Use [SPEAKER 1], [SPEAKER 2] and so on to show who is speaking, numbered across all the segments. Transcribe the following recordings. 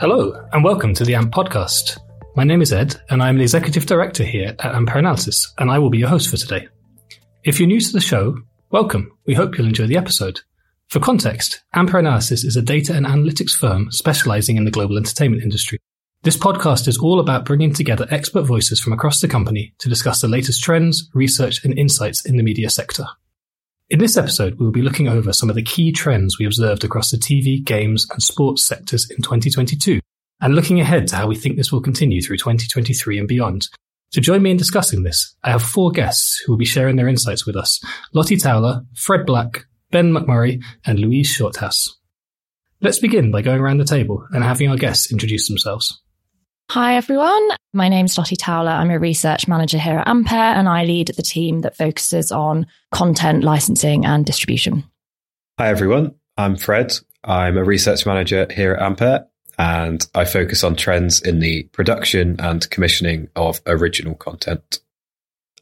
[SPEAKER 1] Hello, and welcome to the AMP podcast. My name is Ed, and I'm the Executive Director here at Ampere Analysis, and I will be your host for today. If you're new to the show, welcome. We hope you'll enjoy the episode. For context, Ampere Analysis is a data and analytics firm specializing in the global entertainment industry. This podcast is all about bringing together expert voices from across the company to discuss the latest trends, research, and insights in the media sector. In this episode, we will be looking over some of the key trends we observed across the TV, games, and sports sectors in 2022, and looking ahead to how we think this will continue through 2023 and beyond. To join me in discussing this, I have four guests who will be sharing their insights with us Lottie Towler, Fred Black, Ben McMurray, and Louise Shorthouse. Let's begin by going around the table and having our guests introduce themselves.
[SPEAKER 2] Hi, everyone. My name's Lottie Towler. I'm a research manager here at Ampere, and I lead the team that focuses on content licensing and distribution.
[SPEAKER 3] Hi, everyone. I'm Fred. I'm a research manager here at Ampere, and I focus on trends in the production and commissioning of original content.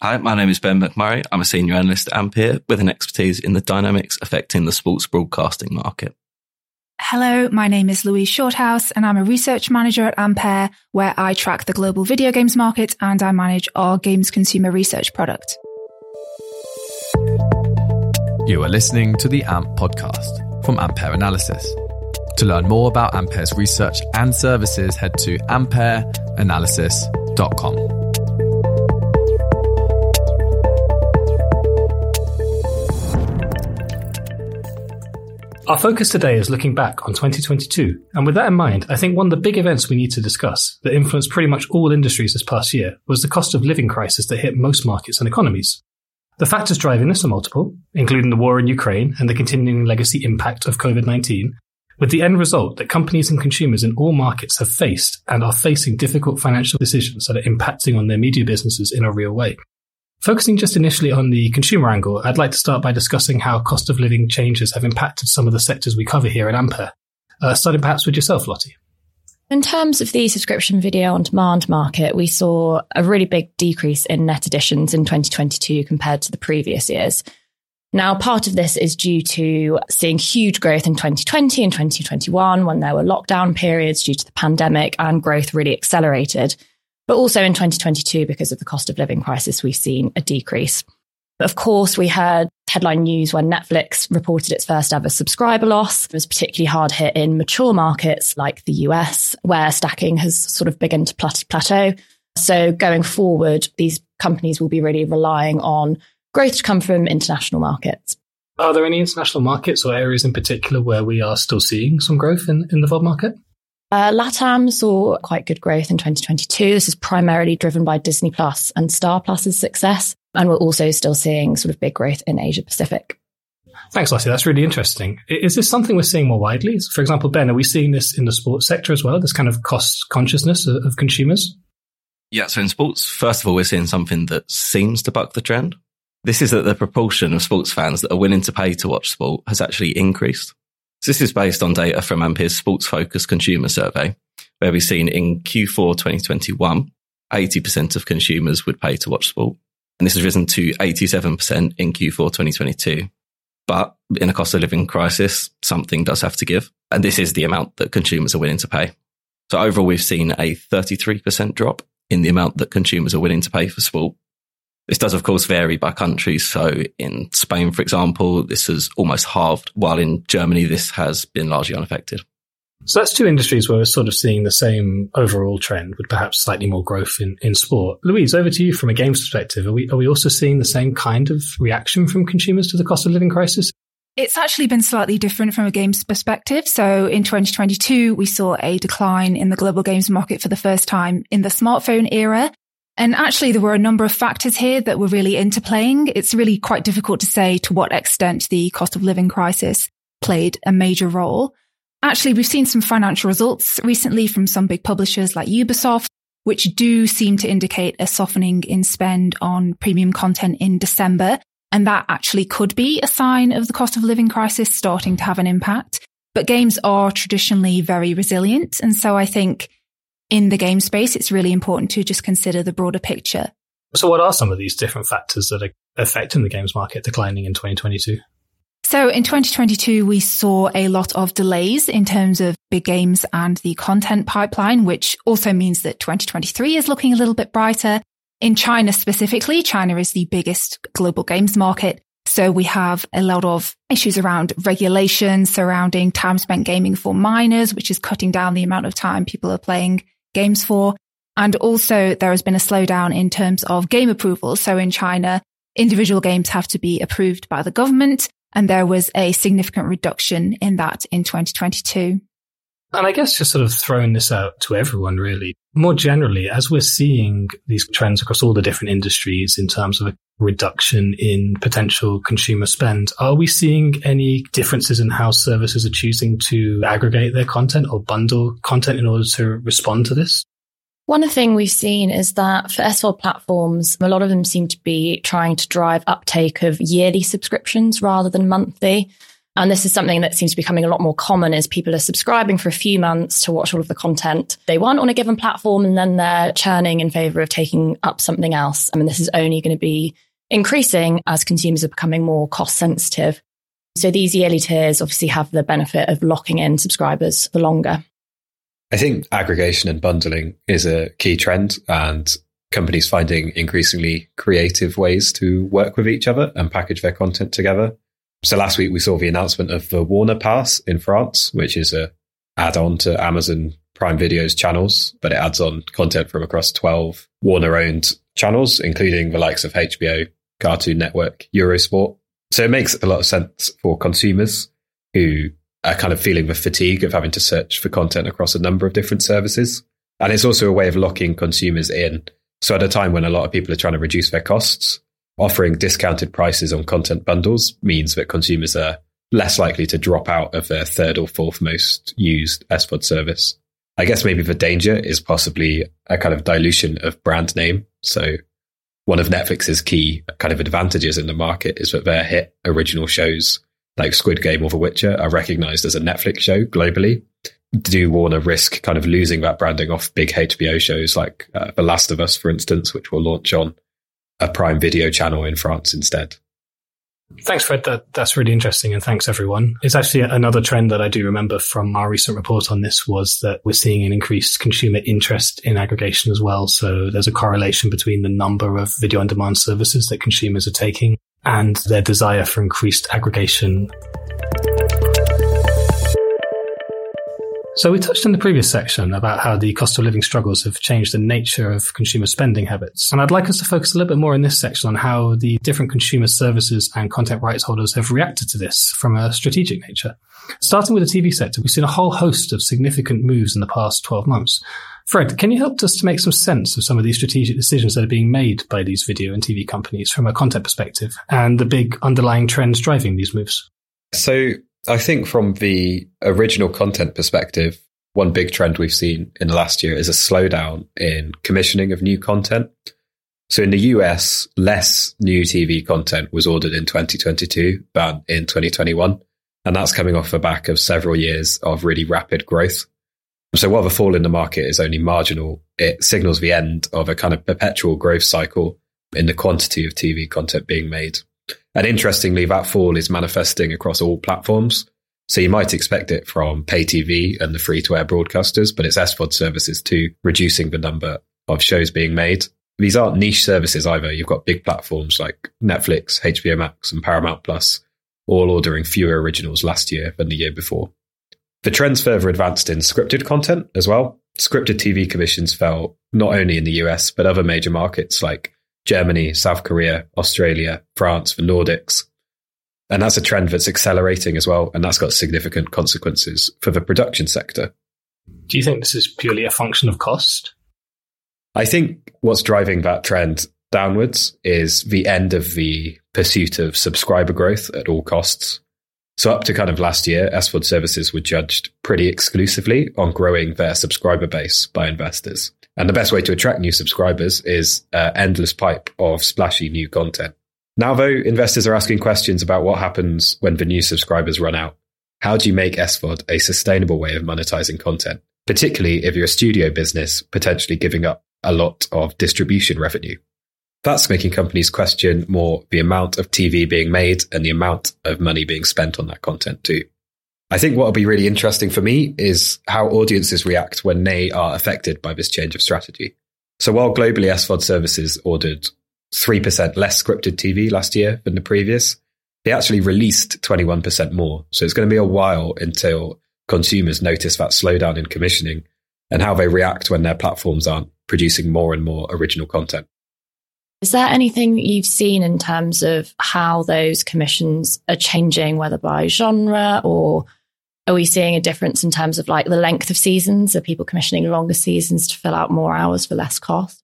[SPEAKER 4] Hi, my name is Ben McMurray. I'm a senior analyst at Ampere with an expertise in the dynamics affecting the sports broadcasting market.
[SPEAKER 5] Hello, my name is Louise Shorthouse and I'm a research manager at Ampere where I track the global video games market and I manage our games consumer research product.
[SPEAKER 6] You are listening to the AMP podcast from Ampere Analysis. To learn more about Ampere's research and services, head to ampereanalysis.com.
[SPEAKER 1] Our focus today is looking back on 2022, and with that in mind, I think one of the big events we need to discuss that influenced pretty much all industries this past year was the cost of living crisis that hit most markets and economies. The factors driving this are multiple, including the war in Ukraine and the continuing legacy impact of COVID-19, with the end result that companies and consumers in all markets have faced and are facing difficult financial decisions that are impacting on their media businesses in a real way. Focusing just initially on the consumer angle, I'd like to start by discussing how cost of living changes have impacted some of the sectors we cover here at Ampere. Uh, starting perhaps with yourself, Lottie.
[SPEAKER 2] In terms of the subscription video on demand market, we saw a really big decrease in net additions in 2022 compared to the previous years. Now, part of this is due to seeing huge growth in 2020 and 2021 when there were lockdown periods due to the pandemic and growth really accelerated. But also in 2022, because of the cost of living crisis, we've seen a decrease. Of course, we heard headline news when Netflix reported its first ever subscriber loss. It was particularly hard hit in mature markets like the US, where stacking has sort of begun to plateau. So going forward, these companies will be really relying on growth to come from international markets.
[SPEAKER 1] Are there any international markets or areas in particular where we are still seeing some growth in, in the VOD market?
[SPEAKER 2] Uh, LATAM saw quite good growth in 2022. This is primarily driven by Disney Plus and Star Plus's success. And we're also still seeing sort of big growth in Asia Pacific.
[SPEAKER 1] Thanks, Lottie. That's really interesting. Is this something we're seeing more widely? For example, Ben, are we seeing this in the sports sector as well? This kind of cost consciousness of, of consumers?
[SPEAKER 4] Yeah. So in sports, first of all, we're seeing something that seems to buck the trend. This is that the proportion of sports fans that are willing to pay to watch sport has actually increased. So this is based on data from Ampere's sports Focus consumer survey, where we've seen in Q4 2021, 80% of consumers would pay to watch sport. And this has risen to 87% in Q4 2022. But in a cost of living crisis, something does have to give. And this is the amount that consumers are willing to pay. So overall, we've seen a 33% drop in the amount that consumers are willing to pay for sport this does, of course, vary by country. So in Spain, for example, this has almost halved, while in Germany, this has been largely unaffected.
[SPEAKER 1] So that's two industries where we're sort of seeing the same overall trend with perhaps slightly more growth in, in sport. Louise, over to you from a games perspective. Are we, are we also seeing the same kind of reaction from consumers to the cost of living crisis?
[SPEAKER 5] It's actually been slightly different from a games perspective. So in 2022, we saw a decline in the global games market for the first time in the smartphone era. And actually, there were a number of factors here that were really interplaying. It's really quite difficult to say to what extent the cost of living crisis played a major role. Actually, we've seen some financial results recently from some big publishers like Ubisoft, which do seem to indicate a softening in spend on premium content in December. And that actually could be a sign of the cost of living crisis starting to have an impact. But games are traditionally very resilient. And so I think in the game space, it's really important to just consider the broader picture.
[SPEAKER 1] So, what are some of these different factors that are affecting the games market declining in 2022?
[SPEAKER 5] So in 2022, we saw a lot of delays in terms of big games and the content pipeline, which also means that 2023 is looking a little bit brighter. In China specifically, China is the biggest global games market. So we have a lot of issues around regulation surrounding time spent gaming for minors, which is cutting down the amount of time people are playing games for. And also there has been a slowdown in terms of game approvals. So in China, individual games have to be approved by the government. And there was a significant reduction in that in 2022.
[SPEAKER 1] And I guess just sort of throwing this out to everyone really, more generally, as we're seeing these trends across all the different industries in terms of a reduction in potential consumer spend, are we seeing any differences in how services are choosing to aggregate their content or bundle content in order to respond to this?
[SPEAKER 2] One thing we've seen is that for SVOD platforms, a lot of them seem to be trying to drive uptake of yearly subscriptions rather than monthly. And this is something that seems to be becoming a lot more common as people are subscribing for a few months to watch all of the content they want on a given platform. And then they're churning in favor of taking up something else. I mean, this is only going to be increasing as consumers are becoming more cost sensitive. So these yearly tiers obviously have the benefit of locking in subscribers for longer.
[SPEAKER 3] I think aggregation and bundling is a key trend and companies finding increasingly creative ways to work with each other and package their content together. So last week we saw the announcement of the Warner Pass in France, which is a add-on to Amazon Prime Video's channels, but it adds on content from across 12 Warner owned channels, including the likes of HBO, Cartoon Network, Eurosport. So it makes a lot of sense for consumers who are kind of feeling the fatigue of having to search for content across a number of different services. And it's also a way of locking consumers in. So at a time when a lot of people are trying to reduce their costs, offering discounted prices on content bundles means that consumers are less likely to drop out of their third or fourth most used SVOD service. I guess maybe the danger is possibly a kind of dilution of brand name. So one of Netflix's key kind of advantages in the market is that their hit original shows like Squid Game or The Witcher are recognized as a Netflix show globally. Do Warner risk kind of losing that branding off big HBO shows like uh, The Last of Us, for instance, which will launch on a Prime Video channel in France instead?
[SPEAKER 1] Thanks, Fred. That, that's really interesting. And thanks, everyone. It's actually another trend that I do remember from our recent report on this was that we're seeing an increased consumer interest in aggregation as well. So there's a correlation between the number of video on demand services that consumers are taking and their desire for increased aggregation. So we touched in the previous section about how the cost of living struggles have changed the nature of consumer spending habits. And I'd like us to focus a little bit more in this section on how the different consumer services and content rights holders have reacted to this from a strategic nature. Starting with the TV sector, we've seen a whole host of significant moves in the past 12 months. Fred, can you help us to make some sense of some of these strategic decisions that are being made by these video and TV companies from a content perspective and the big underlying trends driving these moves?
[SPEAKER 3] So, I think from the original content perspective, one big trend we've seen in the last year is a slowdown in commissioning of new content. So in the US, less new TV content was ordered in 2022 than in 2021. And that's coming off the back of several years of really rapid growth. So while the fall in the market is only marginal, it signals the end of a kind of perpetual growth cycle in the quantity of TV content being made. And interestingly, that fall is manifesting across all platforms. So you might expect it from pay TV and the free to air broadcasters, but it's SVOD services too, reducing the number of shows being made. These aren't niche services either. You've got big platforms like Netflix, HBO Max and Paramount Plus, all ordering fewer originals last year than the year before. The trends further advanced in scripted content as well. Scripted TV commissions fell not only in the US, but other major markets like Germany, South Korea, Australia, France, the Nordics. And that's a trend that's accelerating as well. And that's got significant consequences for the production sector.
[SPEAKER 1] Do you think this is purely a function of cost?
[SPEAKER 3] I think what's driving that trend downwards is the end of the pursuit of subscriber growth at all costs. So up to kind of last year, SVOD services were judged pretty exclusively on growing their subscriber base by investors. And the best way to attract new subscribers is an endless pipe of splashy new content. Now, though, investors are asking questions about what happens when the new subscribers run out. How do you make SVOD a sustainable way of monetizing content, particularly if you're a studio business potentially giving up a lot of distribution revenue? That's making companies question more the amount of TV being made and the amount of money being spent on that content too. I think what will be really interesting for me is how audiences react when they are affected by this change of strategy. So while globally SVOD services ordered 3% less scripted TV last year than the previous, they actually released 21% more. So it's going to be a while until consumers notice that slowdown in commissioning and how they react when their platforms aren't producing more and more original content.
[SPEAKER 2] Is there anything that you've seen in terms of how those commissions are changing, whether by genre or are we seeing a difference in terms of like the length of seasons? Are people commissioning longer seasons to fill out more hours for less cost?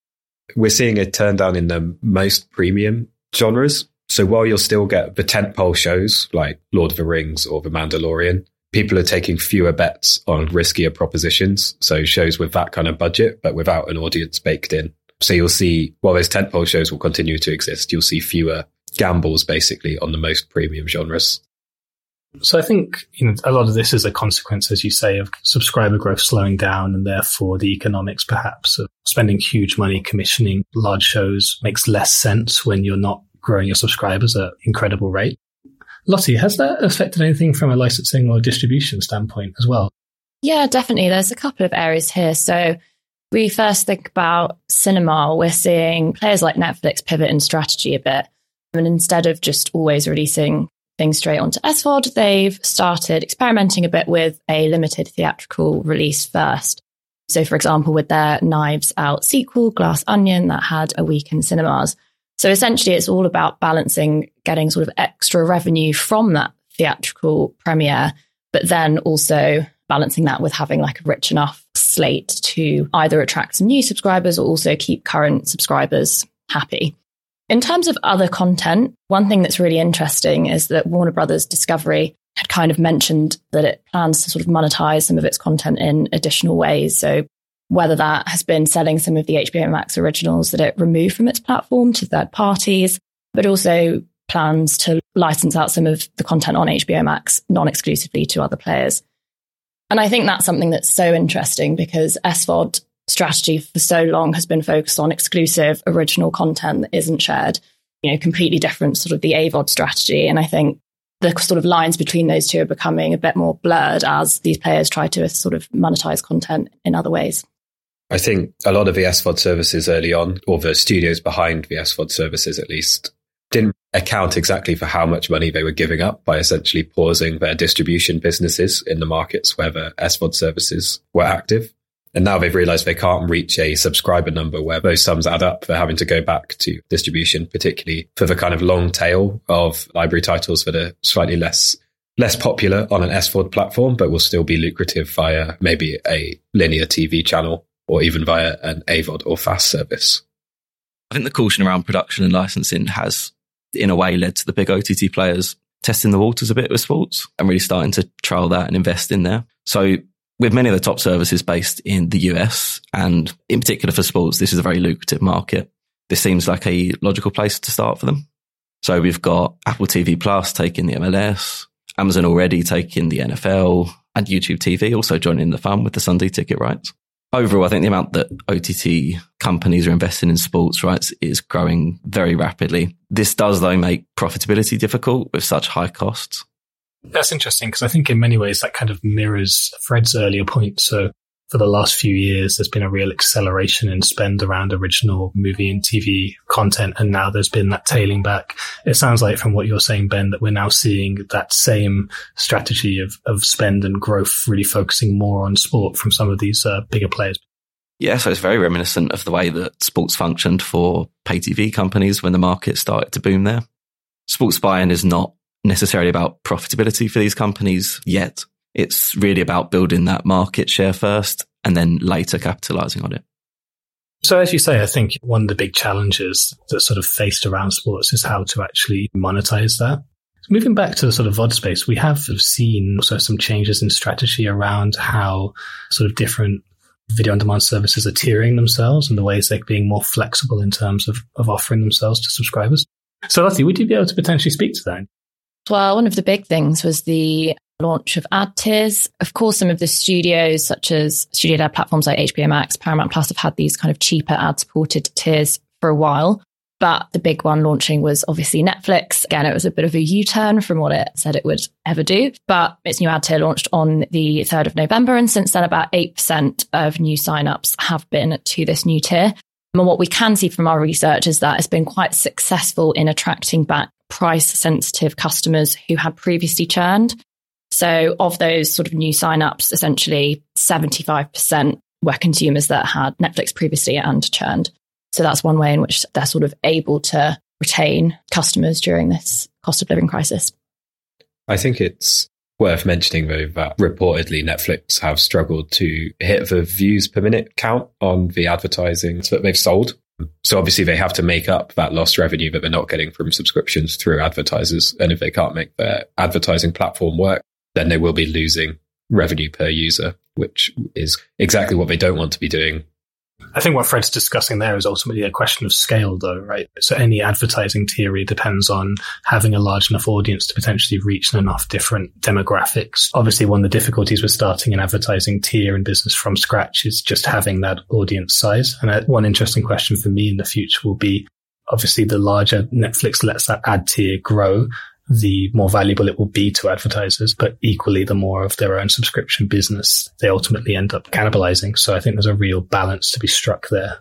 [SPEAKER 3] We're seeing a turn down in the most premium genres. So while you'll still get the tentpole shows like Lord of the Rings or The Mandalorian, people are taking fewer bets on riskier propositions. So shows with that kind of budget, but without an audience baked in. So you'll see, while those tentpole shows will continue to exist, you'll see fewer gambles basically on the most premium genres.
[SPEAKER 1] So I think you know, a lot of this is a consequence, as you say, of subscriber growth slowing down, and therefore the economics, perhaps, of spending huge money commissioning large shows makes less sense when you're not growing your subscribers at incredible rate. Lottie, has that affected anything from a licensing or distribution standpoint as well?
[SPEAKER 2] Yeah, definitely. There's a couple of areas here. So we first think about cinema, we're seeing players like Netflix pivot in strategy a bit. And instead of just always releasing things straight onto SVOD, they've started experimenting a bit with a limited theatrical release first. So, for example, with their Knives Out sequel, Glass Onion, that had a week in cinemas. So, essentially, it's all about balancing getting sort of extra revenue from that theatrical premiere, but then also balancing that with having like a rich enough slate to either attract some new subscribers or also keep current subscribers happy. In terms of other content, one thing that's really interesting is that Warner Brothers Discovery had kind of mentioned that it plans to sort of monetize some of its content in additional ways. So whether that has been selling some of the HBO Max originals that it removed from its platform to third parties, but also plans to license out some of the content on HBO Max non-exclusively to other players. And I think that's something that's so interesting because SVOD strategy for so long has been focused on exclusive original content that isn't shared, you know, completely different sort of the AVOD strategy. And I think the sort of lines between those two are becoming a bit more blurred as these players try to sort of monetize content in other ways.
[SPEAKER 3] I think a lot of the SVOD services early on, or the studios behind the SVOD services at least, didn't account exactly for how much money they were giving up by essentially pausing their distribution businesses in the markets where the SVOD services were active. And now they've realized they can't reach a subscriber number where those sums add up. They're having to go back to distribution, particularly for the kind of long tail of library titles that are slightly less less popular on an SVOD platform, but will still be lucrative via maybe a linear TV channel or even via an AVOD or FAST service.
[SPEAKER 4] I think the caution around production and licensing has, in a way, led to the big OTT players testing the waters a bit with sports and really starting to trial that and invest in there. So with many of the top services based in the US and in particular for sports, this is a very lucrative market. This seems like a logical place to start for them. So we've got Apple TV Plus taking the MLS, Amazon already taking the NFL and YouTube TV also joining the fun with the Sunday ticket rights. Overall, I think the amount that OTT companies are investing in sports rights is growing very rapidly. This does though make profitability difficult with such high costs.
[SPEAKER 1] That's interesting because I think in many ways that kind of mirrors Fred's earlier point. So for the last few years, there's been a real acceleration in spend around original movie and TV content. And now there's been that tailing back. It sounds like from what you're saying, Ben, that we're now seeing that same strategy of, of spend and growth really focusing more on sport from some of these uh, bigger players.
[SPEAKER 4] Yeah, so it's very reminiscent of the way that sports functioned for pay TV companies when the market started to boom there. Sports buying is not necessarily about profitability for these companies yet. It's really about building that market share first and then later capitalizing on it.
[SPEAKER 1] So, as you say, I think one of the big challenges that sort of faced around sports is how to actually monetize that. Moving back to the sort of VOD space, we have seen also some changes in strategy around how sort of different video on demand services are tiering themselves and the ways they're being more flexible in terms of, of offering themselves to subscribers. So, Lottie, would you be able to potentially speak to that?
[SPEAKER 2] Well, one of the big things was the launch of ad tiers. Of course, some of the studios, such as studio led platforms like HBO Max, Paramount Plus, have had these kind of cheaper ad supported tiers for a while. But the big one launching was obviously Netflix. Again, it was a bit of a U turn from what it said it would ever do. But its new ad tier launched on the 3rd of November. And since then, about 8% of new signups have been to this new tier. And what we can see from our research is that it's been quite successful in attracting back price sensitive customers who had previously churned. So, of those sort of new signups, essentially 75% were consumers that had Netflix previously and churned. So, that's one way in which they're sort of able to retain customers during this cost of living crisis.
[SPEAKER 3] I think it's worth mentioning, though, that reportedly Netflix have struggled to hit the views per minute count on the advertising that they've sold. So obviously they have to make up that lost revenue that they're not getting from subscriptions through advertisers. And if they can't make their advertising platform work, then they will be losing revenue per user, which is exactly what they don't want to be doing
[SPEAKER 1] I think what Fred's discussing there is ultimately a question of scale, though, right? So any advertising theory depends on having a large enough audience to potentially reach enough different demographics. Obviously, one of the difficulties with starting an advertising tier in business from scratch is just having that audience size. And uh, one interesting question for me in the future will be obviously the larger Netflix lets that ad tier grow, the more valuable it will be to advertisers, but equally the more of their own subscription business they ultimately end up cannibalizing. So I think there's a real balance to be struck there.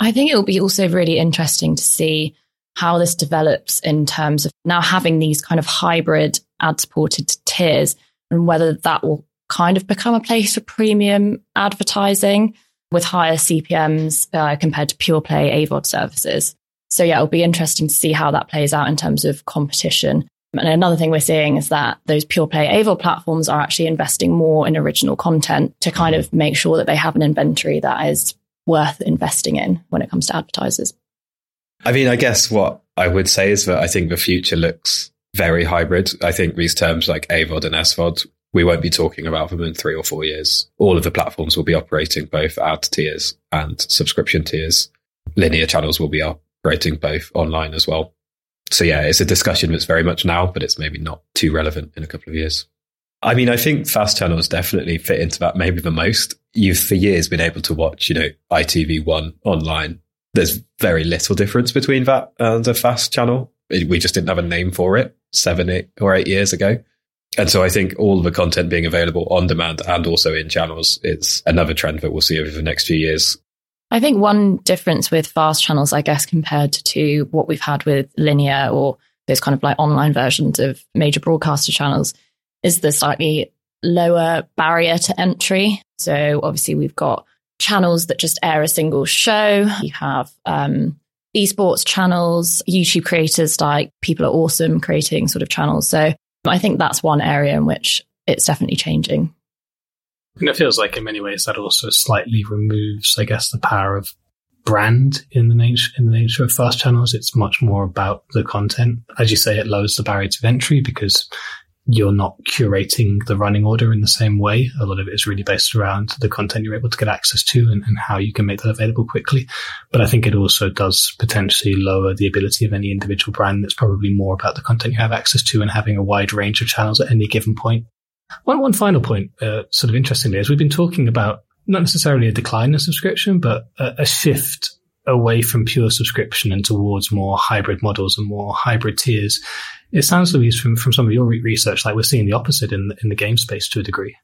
[SPEAKER 2] I think it will be also really interesting to see how this develops in terms of now having these kind of hybrid ad supported tiers and whether that will kind of become a place for premium advertising with higher CPMs uh, compared to pure play AVOD services. So yeah, it'll be interesting to see how that plays out in terms of competition. And another thing we're seeing is that those pure play AVOD platforms are actually investing more in original content to kind of make sure that they have an inventory that is worth investing in when it comes to advertisers.
[SPEAKER 3] I mean, I guess what I would say is that I think the future looks very hybrid. I think these terms like AVOD and SVOD, we won't be talking about them in three or four years. All of the platforms will be operating both ad tiers and subscription tiers. Linear channels will be up operating both online as well. So yeah, it's a discussion that's very much now, but it's maybe not too relevant in a couple of years. I mean, I think fast channels definitely fit into that maybe the most. You've for years been able to watch, you know, ITV1 online. There's very little difference between that and a fast channel. We just didn't have a name for it seven, eight or eight years ago. And so I think all the content being available on demand and also in channels is another trend that we'll see over the next few years.
[SPEAKER 2] I think one difference with fast channels, I guess, compared to what we've had with linear or those kind of like online versions of major broadcaster channels is the slightly lower barrier to entry. So obviously we've got channels that just air a single show. You have um, esports channels, YouTube creators like People Are Awesome creating sort of channels. So I think that's one area in which it's definitely changing.
[SPEAKER 1] And it feels like in many ways that also slightly removes, I guess, the power of brand in the nature in the nature of fast channels. It's much more about the content. As you say, it lowers the barrier to entry because you're not curating the running order in the same way. A lot of it is really based around the content you're able to get access to and, and, how you can make that available quickly. But I think it also does potentially lower the ability of any individual brand that's probably more about the content you have access to and having a wide range of channels at any given point. One, one final point, uh, sort of interestingly, is we've been talking about not necessarily a decline in subscription, but a, a shift away from pure subscription and towards more hybrid models and more hybrid tiers. It sounds, Louise, from, from some of your research, like we're seeing the opposite in in the game space to a degree.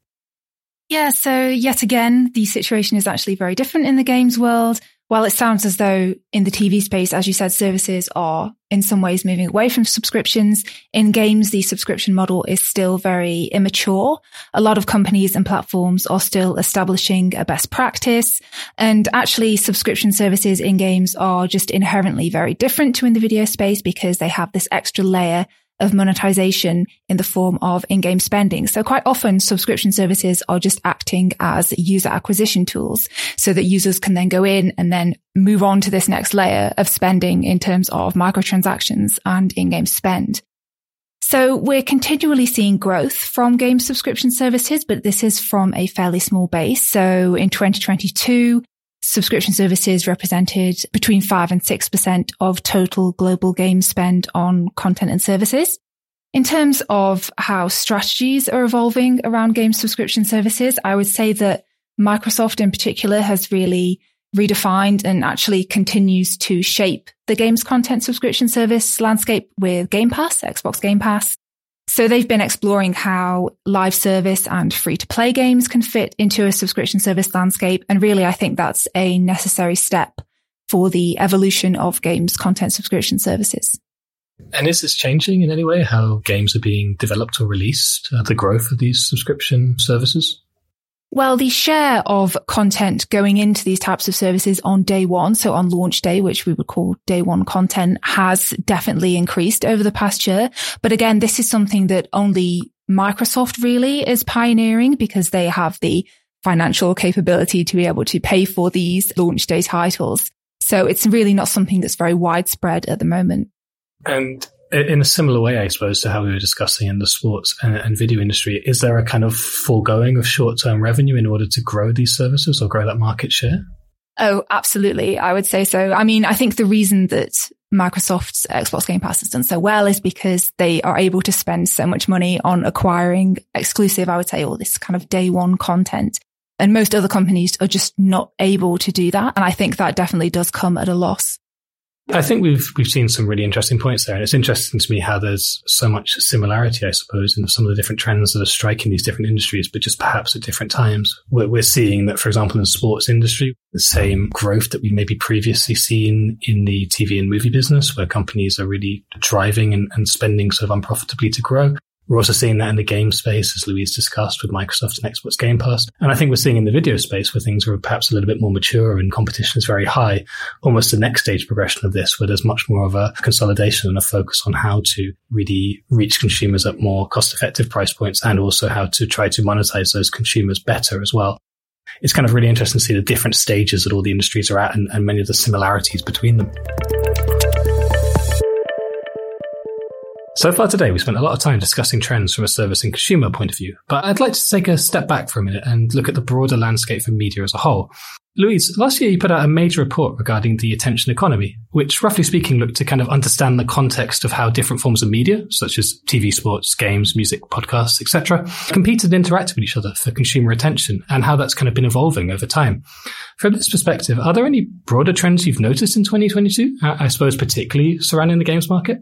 [SPEAKER 5] Yeah, so yet again, the situation is actually very different in the games world. While it sounds as though in the TV space, as you said, services are in some ways moving away from subscriptions, in games, the subscription model is still very immature. A lot of companies and platforms are still establishing a best practice. And actually subscription services in games are just inherently very different to in the video space because they have this extra layer of monetization in the form of in-game spending. So quite often subscription services are just acting as user acquisition tools so that users can then go in and then move on to this next layer of spending in terms of microtransactions and in-game spend. So we're continually seeing growth from game subscription services, but this is from a fairly small base. So in 2022, subscription services represented between 5 and 6% of total global game spend on content and services. In terms of how strategies are evolving around game subscription services, I would say that Microsoft in particular has really redefined and actually continues to shape the games content subscription service landscape with Game Pass, Xbox Game Pass. So they've been exploring how live service and free to play games can fit into a subscription service landscape. And really, I think that's a necessary step for the evolution of games content subscription services.
[SPEAKER 1] And is this changing in any way how games are being developed or released, uh, the growth of these subscription services?
[SPEAKER 5] Well, the share of content going into these types of services on day one, so on launch day, which we would call day one content, has definitely increased over the past year. But again, this is something that only Microsoft really is pioneering because they have the financial capability to be able to pay for these launch day titles. So it's really not something that's very widespread at the moment.
[SPEAKER 1] And in a similar way, I suppose, to how we were discussing in the sports and, and video industry, is there a kind of foregoing of short term revenue in order to grow these services or grow that market share?
[SPEAKER 5] Oh, absolutely. I would say so. I mean, I think the reason that Microsoft's Xbox Game Pass has done so well is because they are able to spend so much money on acquiring exclusive, I would say, all this kind of day one content. And most other companies are just not able to do that. And I think that definitely does come at a loss.
[SPEAKER 1] I think we've we've seen some really interesting points there, and it's interesting to me how there's so much similarity, I suppose, in some of the different trends that are striking these different industries, but just perhaps at different times. We're, we're seeing that, for example, in the sports industry, the same growth that we maybe previously seen in the TV and movie business, where companies are really driving and, and spending sort of unprofitably to grow. We're also seeing that in the game space, as Louise discussed with Microsoft and Xbox Game Pass. And I think we're seeing in the video space where things are perhaps a little bit more mature and competition is very high, almost the next stage progression of this, where there's much more of a consolidation and a focus on how to really reach consumers at more cost effective price points and also how to try to monetize those consumers better as well. It's kind of really interesting to see the different stages that all the industries are at and, and many of the similarities between them. So far today, we spent a lot of time discussing trends from a service and consumer point of view, but I'd like to take a step back for a minute and look at the broader landscape for media as a whole. Louise, last year you put out a major report regarding the attention economy, which roughly speaking looked to kind of understand the context of how different forms of media, such as TV, sports, games, music, podcasts, etc., competed and interacted with each other for consumer attention and how that's kind of been evolving over time. From this perspective, are there any broader trends you've noticed in 2022? Uh, I suppose particularly surrounding the games market?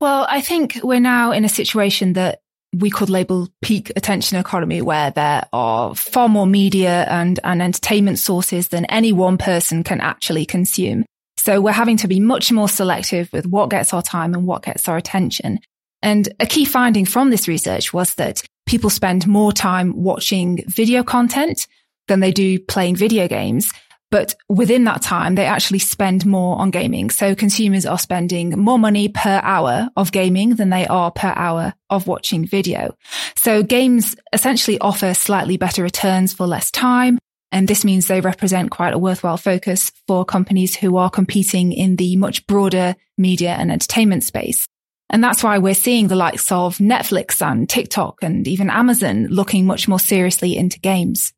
[SPEAKER 5] Well, I think we're now in a situation that we could label peak attention economy where there are far more media and, and entertainment sources than any one person can actually consume. So we're having to be much more selective with what gets our time and what gets our attention. And a key finding from this research was that people spend more time watching video content than they do playing video games. But within that time, they actually spend more on gaming. So consumers are spending more money per hour of gaming than they are per hour of watching video. So games essentially offer slightly better returns for less time. And this means they represent quite a worthwhile focus for companies who are competing in the much broader media and entertainment space. And that's why we're seeing the likes of Netflix and TikTok and even Amazon looking much more seriously into games.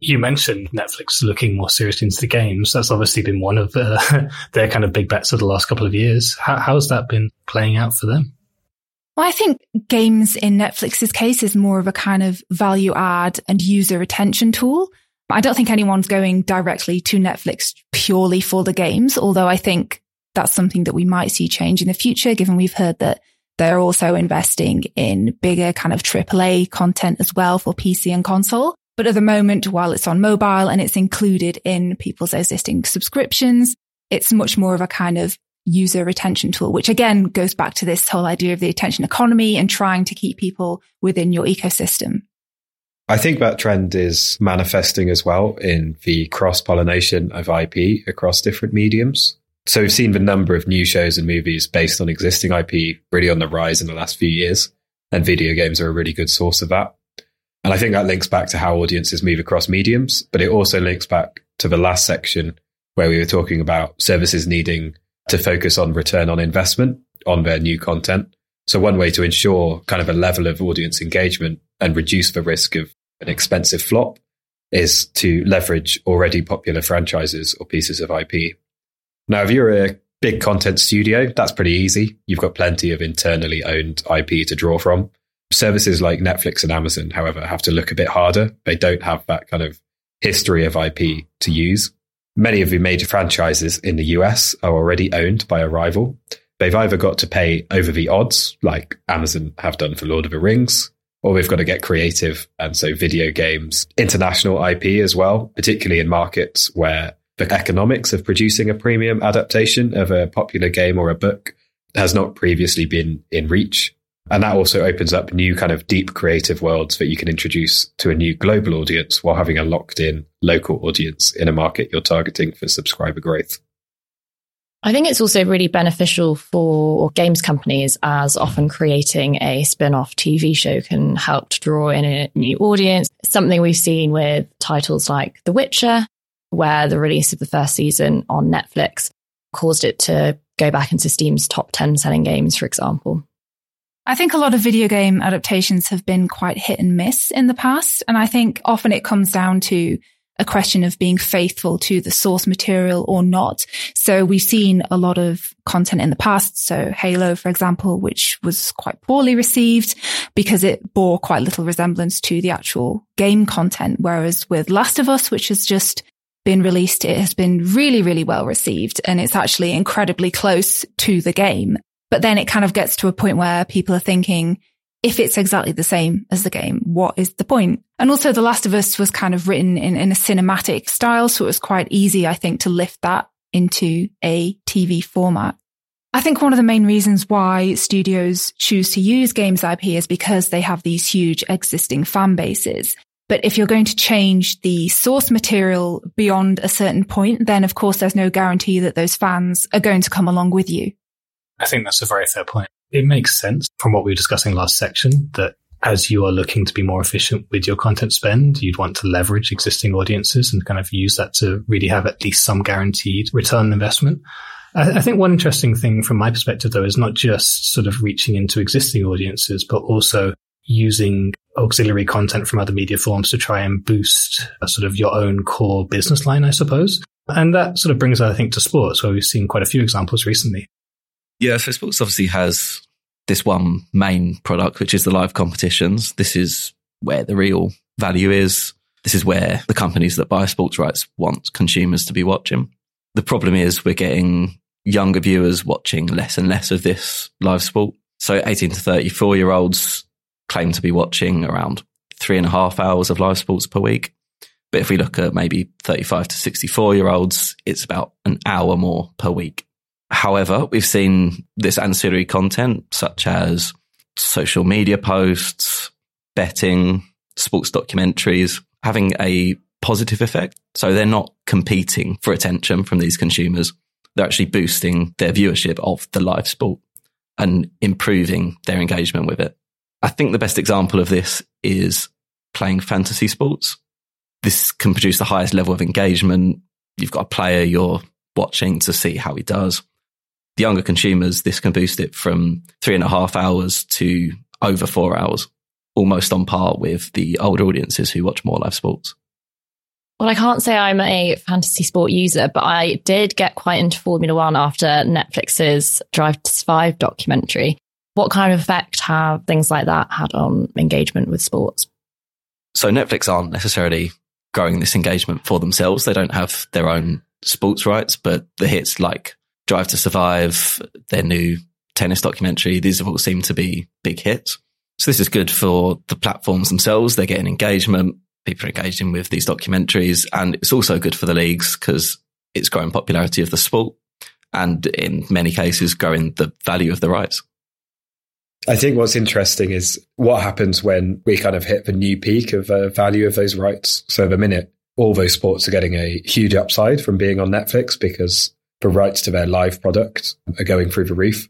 [SPEAKER 1] You mentioned Netflix looking more seriously into the games. That's obviously been one of uh, their kind of big bets of the last couple of years. How, how's that been playing out for them?
[SPEAKER 5] Well, I think games in Netflix's case is more of a kind of value add and user retention tool. I don't think anyone's going directly to Netflix purely for the games, although I think that's something that we might see change in the future, given we've heard that they're also investing in bigger kind of AAA content as well for PC and console. But at the moment, while it's on mobile and it's included in people's existing subscriptions, it's much more of a kind of user retention tool, which again goes back to this whole idea of the attention economy and trying to keep people within your ecosystem.
[SPEAKER 3] I think that trend is manifesting as well in the cross pollination of IP across different mediums. So we've seen the number of new shows and movies based on existing IP really on the rise in the last few years. And video games are a really good source of that. And I think that links back to how audiences move across mediums, but it also links back to the last section where we were talking about services needing to focus on return on investment on their new content. So one way to ensure kind of a level of audience engagement and reduce the risk of an expensive flop is to leverage already popular franchises or pieces of IP. Now, if you're a big content studio, that's pretty easy. You've got plenty of internally owned IP to draw from. Services like Netflix and Amazon, however, have to look a bit harder. They don't have that kind of history of IP to use. Many of the major franchises in the US are already owned by a rival. They've either got to pay over the odds, like Amazon have done for Lord of the Rings, or they've got to get creative. And so video games, international IP as well, particularly in markets where the economics of producing a premium adaptation of a popular game or a book has not previously been in reach. And that also opens up new kind of deep creative worlds that you can introduce to a new global audience while having a locked in local audience in a market you're targeting for subscriber growth.
[SPEAKER 2] I think it's also really beneficial for games companies as often creating a spin off TV show can help to draw in a new audience. Something we've seen with titles like The Witcher, where the release of the first season on Netflix caused it to go back into Steam's top 10 selling games, for example.
[SPEAKER 5] I think a lot of video game adaptations have been quite hit and miss in the past. And I think often it comes down to a question of being faithful to the source material or not. So we've seen a lot of content in the past. So Halo, for example, which was quite poorly received because it bore quite little resemblance to the actual game content. Whereas with Last of Us, which has just been released, it has been really, really well received and it's actually incredibly close to the game. But then it kind of gets to a point where people are thinking, if it's exactly the same as the game, what is the point? And also The Last of Us was kind of written in, in a cinematic style. So it was quite easy, I think, to lift that into a TV format. I think one of the main reasons why studios choose to use games IP is because they have these huge existing fan bases. But if you're going to change the source material beyond a certain point, then of course there's no guarantee that those fans are going to come along with you.
[SPEAKER 1] I think that's a very fair point. It makes sense from what we were discussing last section that as you are looking to be more efficient with your content spend, you'd want to leverage existing audiences and kind of use that to really have at least some guaranteed return on investment. I, think one interesting thing from my perspective, though, is not just sort of reaching into existing audiences, but also using auxiliary content from other media forms to try and boost uh, sort of your own core business line, I suppose. And that sort of brings I think, to sports, where we've seen quite a few examples recently.
[SPEAKER 4] Yeah, so sports obviously has this one main product, which is the live competitions. This is where the real value is. This is where the companies that buy sports rights want consumers to be watching. The problem is we're getting younger viewers watching less and less of this live sport. So 18 to 34 year olds claim to be watching around three and a half hours of live sports per week. But if we look at maybe 35 to 64 year olds, it's about an hour more per week. However, we've seen this ancillary content such as social media posts, betting, sports documentaries having a positive effect. So they're not competing for attention from these consumers. They're actually boosting their viewership of the live sport and improving their engagement with it. I think the best example of this is playing fantasy sports. This can produce the highest level of engagement. You've got a player you're watching to see how he does the younger consumers, this can boost it from three and a half hours to over four hours, almost on par with the older audiences who watch more live sports.
[SPEAKER 2] Well, I can't say I'm a fantasy sport user, but I did get quite into Formula One after Netflix's Drive to Survive documentary. What kind of effect have things like that had on engagement with sports?
[SPEAKER 4] So, Netflix aren't necessarily growing this engagement for themselves. They don't have their own sports rights, but the hits like Drive to Survive, their new tennis documentary, these have all seemed to be big hits. So this is good for the platforms themselves. They're getting engagement. People are engaging with these documentaries. And it's also good for the leagues because it's growing popularity of the sport and in many cases growing the value of the rights.
[SPEAKER 3] I think what's interesting is what happens when we kind of hit the new peak of uh, value of those rights. So the minute all those sports are getting a huge upside from being on Netflix because the rights to their live product are going through the roof.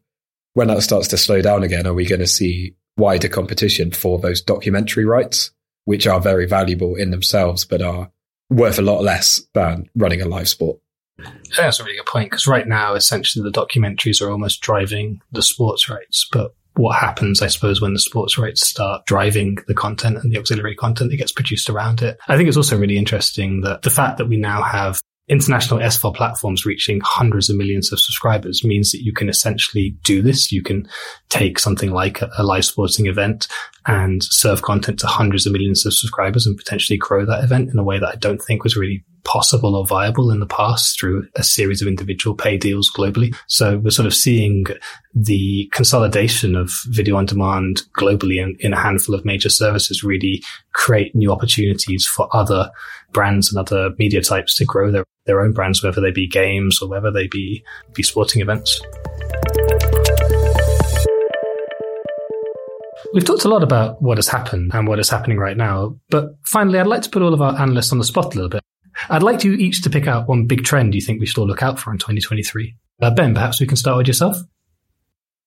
[SPEAKER 3] When that starts to slow down again, are we going to see wider competition for those documentary rights, which are very valuable in themselves, but are worth a lot less than running a live sport?
[SPEAKER 1] That's a really good point because right now, essentially, the documentaries are almost driving the sports rights. But what happens, I suppose, when the sports rights start driving the content and the auxiliary content that gets produced around it? I think it's also really interesting that the fact that we now have international SVOD platforms reaching hundreds of millions of subscribers means that you can essentially do this. You can take something like a, a, live sporting event and serve content to hundreds of millions of subscribers and potentially grow that event in a way that I don't think was really possible or viable in the past through a series of individual pay deals globally. So we're sort of seeing the consolidation of video on demand globally in, in a handful of major services really create new opportunities for other brands and other media types to grow their, their own brands, whether they be games or whether they be, be sporting events. We've talked a lot about what has happened and what is happening right now, but finally, I'd like to put all of our analysts on the spot a little bit. I'd like you each to pick out one big trend you think we should all look out for in 2023. Uh, ben, perhaps we can start with yourself.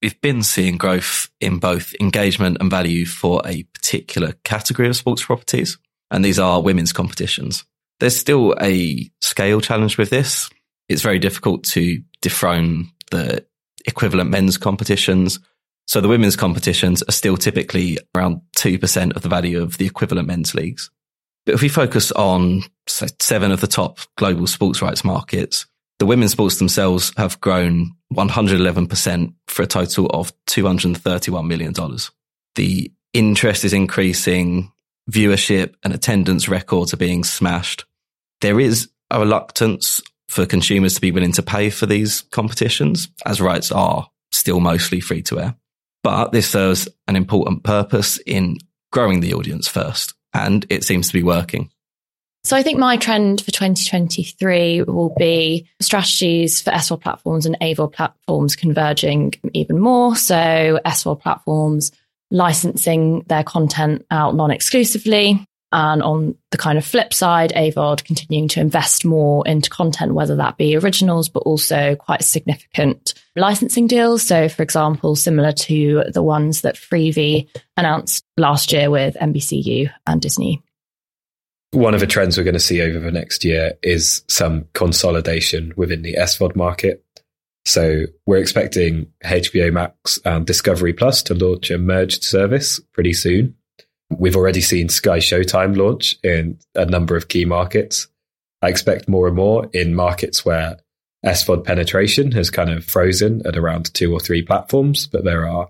[SPEAKER 4] We've been seeing growth in both engagement and value for a particular category of sports properties, and these are women's competitions. There's still a scale challenge with this. It's very difficult to dethrone the equivalent men's competitions so the women's competitions are still typically around 2% of the value of the equivalent men's leagues. But if we focus on say, seven of the top global sports rights markets, the women's sports themselves have grown 111% for a total of $231 million. The interest is increasing, viewership and attendance records are being smashed. There is a reluctance for consumers to be willing to pay for these competitions as rights are still mostly free to air. But this serves an important purpose in growing the audience first, and it seems to be working.
[SPEAKER 2] So I think my trend for 2023 will be strategies for SVOD platforms and AVOD platforms converging even more. So SVOD platforms licensing their content out non-exclusively and on the kind of flip side, AVOD continuing to invest more into content, whether that be originals, but also quite significant licensing deals. So, for example, similar to the ones that Freevee announced last year with NBCU and Disney.
[SPEAKER 3] One of the trends we're going to see over the next year is some consolidation within the SVOD market. So we're expecting HBO Max and Discovery Plus to launch a merged service pretty soon. We've already seen Sky Showtime launch in a number of key markets. I expect more and more in markets where SVOD penetration has kind of frozen at around two or three platforms, but there are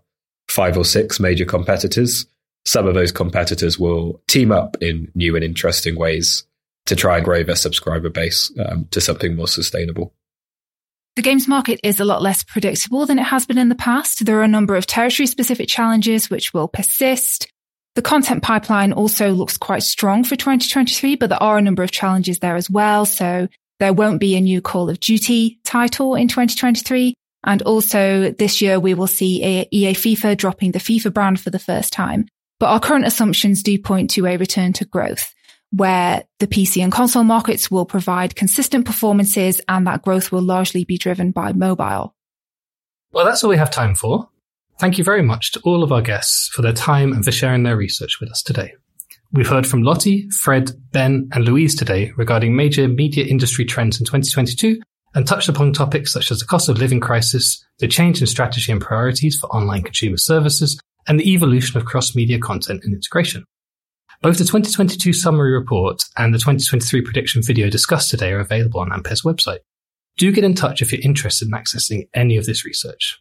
[SPEAKER 3] five or six major competitors. Some of those competitors will team up in new and interesting ways to try and grow their subscriber base um, to something more sustainable.
[SPEAKER 5] The games market is a lot less predictable than it has been in the past. There are a number of territory specific challenges which will persist. The content pipeline also looks quite strong for 2023, but there are a number of challenges there as well. So there won't be a new Call of Duty title in 2023. And also this year we will see EA FIFA dropping the FIFA brand for the first time. But our current assumptions do point to a return to growth where the PC and console markets will provide consistent performances and that growth will largely be driven by mobile.
[SPEAKER 1] Well, that's all we have time for. Thank you very much to all of our guests for their time and for sharing their research with us today. We've heard from Lottie, Fred, Ben, and Louise today regarding major media industry trends in 2022 and touched upon topics such as the cost of living crisis, the change in strategy and priorities for online consumer services, and the evolution of cross-media content and integration. Both the 2022 summary report and the 2023 prediction video discussed today are available on Ampere's website. Do get in touch if you're interested in accessing any of this research.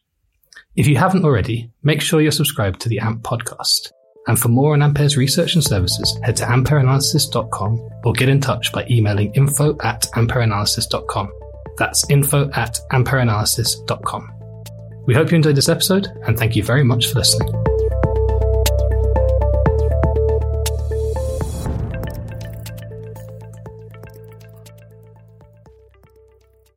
[SPEAKER 1] If you haven't already, make sure you're subscribed to the AMP podcast. And for more on Ampere's research and services, head to ampereanalysis.com or get in touch by emailing info at ampereanalysis.com. That's info at ampereanalysis.com. We hope you enjoyed this episode and thank you very much for listening.